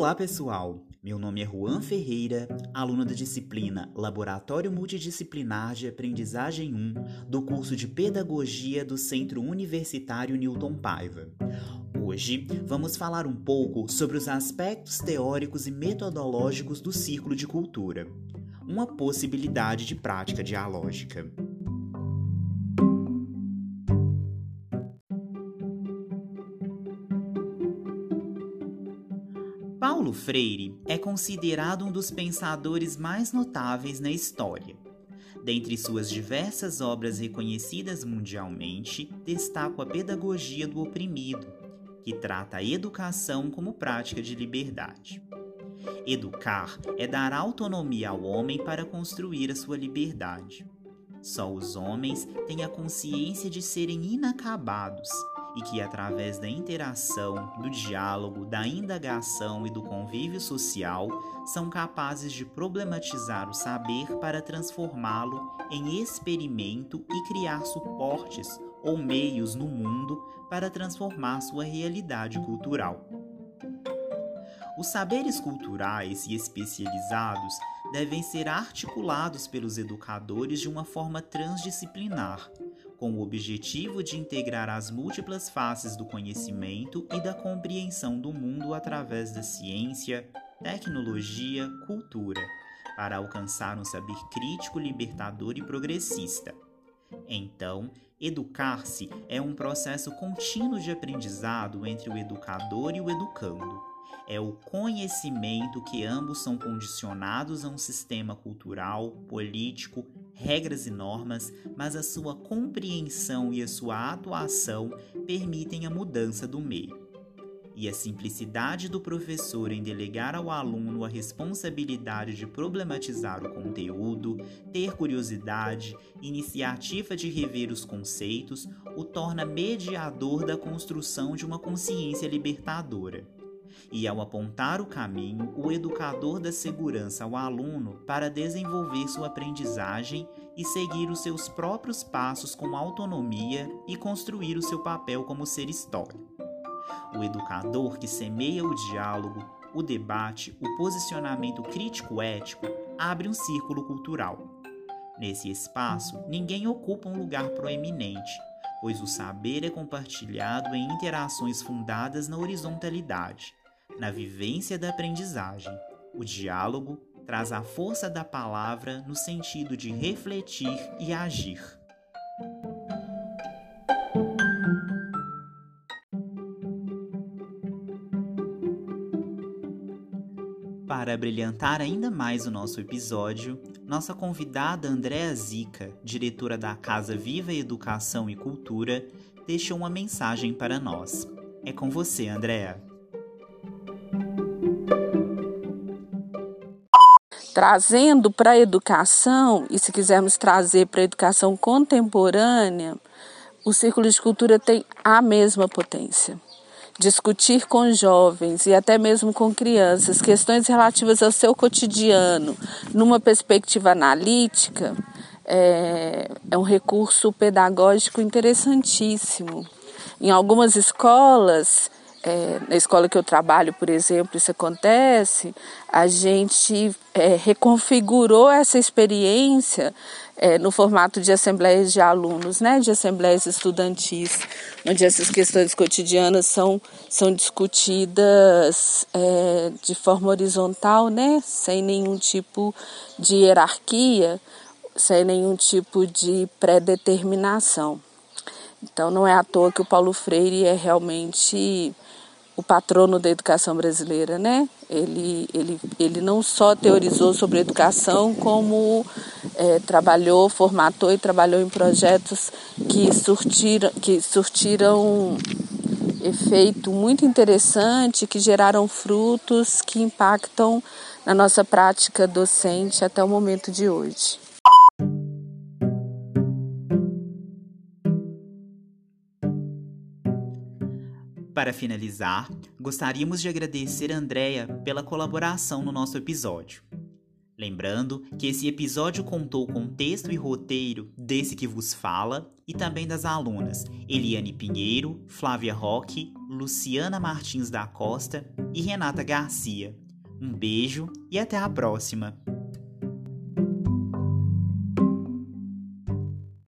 Olá, pessoal! Meu nome é Juan Ferreira, aluno da disciplina Laboratório Multidisciplinar de Aprendizagem 1 do curso de Pedagogia do Centro Universitário Newton Paiva. Hoje vamos falar um pouco sobre os aspectos teóricos e metodológicos do círculo de cultura, uma possibilidade de prática dialógica. Paulo Freire é considerado um dos pensadores mais notáveis na história. Dentre suas diversas obras reconhecidas mundialmente, destaco a Pedagogia do Oprimido, que trata a educação como prática de liberdade. Educar é dar autonomia ao homem para construir a sua liberdade. Só os homens têm a consciência de serem inacabados e que, através da interação, do diálogo, da indagação e do convívio social, são capazes de problematizar o saber para transformá-lo em experimento e criar suportes ou meios no mundo para transformar sua realidade cultural. Os saberes culturais e especializados devem ser articulados pelos educadores de uma forma transdisciplinar com o objetivo de integrar as múltiplas faces do conhecimento e da compreensão do mundo através da ciência, tecnologia, cultura, para alcançar um saber crítico, libertador e progressista. Então, educar-se é um processo contínuo de aprendizado entre o educador e o educando é o conhecimento que ambos são condicionados a um sistema cultural, político, regras e normas, mas a sua compreensão e a sua atuação permitem a mudança do meio. E a simplicidade do professor em delegar ao aluno a responsabilidade de problematizar o conteúdo, ter curiosidade, iniciativa de rever os conceitos, o torna mediador da construção de uma consciência libertadora e, ao apontar o caminho, o educador dá segurança ao aluno para desenvolver sua aprendizagem e seguir os seus próprios passos com autonomia e construir o seu papel como ser história. O educador que semeia o diálogo, o debate, o posicionamento crítico-ético abre um círculo cultural. Nesse espaço, ninguém ocupa um lugar proeminente, pois o saber é compartilhado em interações fundadas na horizontalidade, na vivência da aprendizagem. O diálogo traz a força da palavra no sentido de refletir e agir. Para brilhantar ainda mais o nosso episódio, nossa convidada Andréa Zica, diretora da Casa Viva Educação e Cultura, deixou uma mensagem para nós. É com você, Andréa. Trazendo para a educação, e se quisermos trazer para a educação contemporânea, o Círculo de Cultura tem a mesma potência. Discutir com jovens e até mesmo com crianças questões relativas ao seu cotidiano, numa perspectiva analítica, é, é um recurso pedagógico interessantíssimo. Em algumas escolas, é, na escola que eu trabalho, por exemplo, isso acontece, a gente é, reconfigurou essa experiência é, no formato de assembleias de alunos, né, de assembleias estudantis, onde essas questões cotidianas são, são discutidas é, de forma horizontal, né, sem nenhum tipo de hierarquia, sem nenhum tipo de pré-determinação. Então não é à toa que o Paulo Freire é realmente o patrono da educação brasileira, né? Ele, ele, ele não só teorizou sobre educação, como é, trabalhou, formatou e trabalhou em projetos que surtiram, que surtiram efeito muito interessante, que geraram frutos que impactam na nossa prática docente até o momento de hoje. Para finalizar, gostaríamos de agradecer a Andrea pela colaboração no nosso episódio. Lembrando que esse episódio contou com texto e roteiro desse que vos fala e também das alunas Eliane Pinheiro, Flávia Roque, Luciana Martins da Costa e Renata Garcia. Um beijo e até a próxima!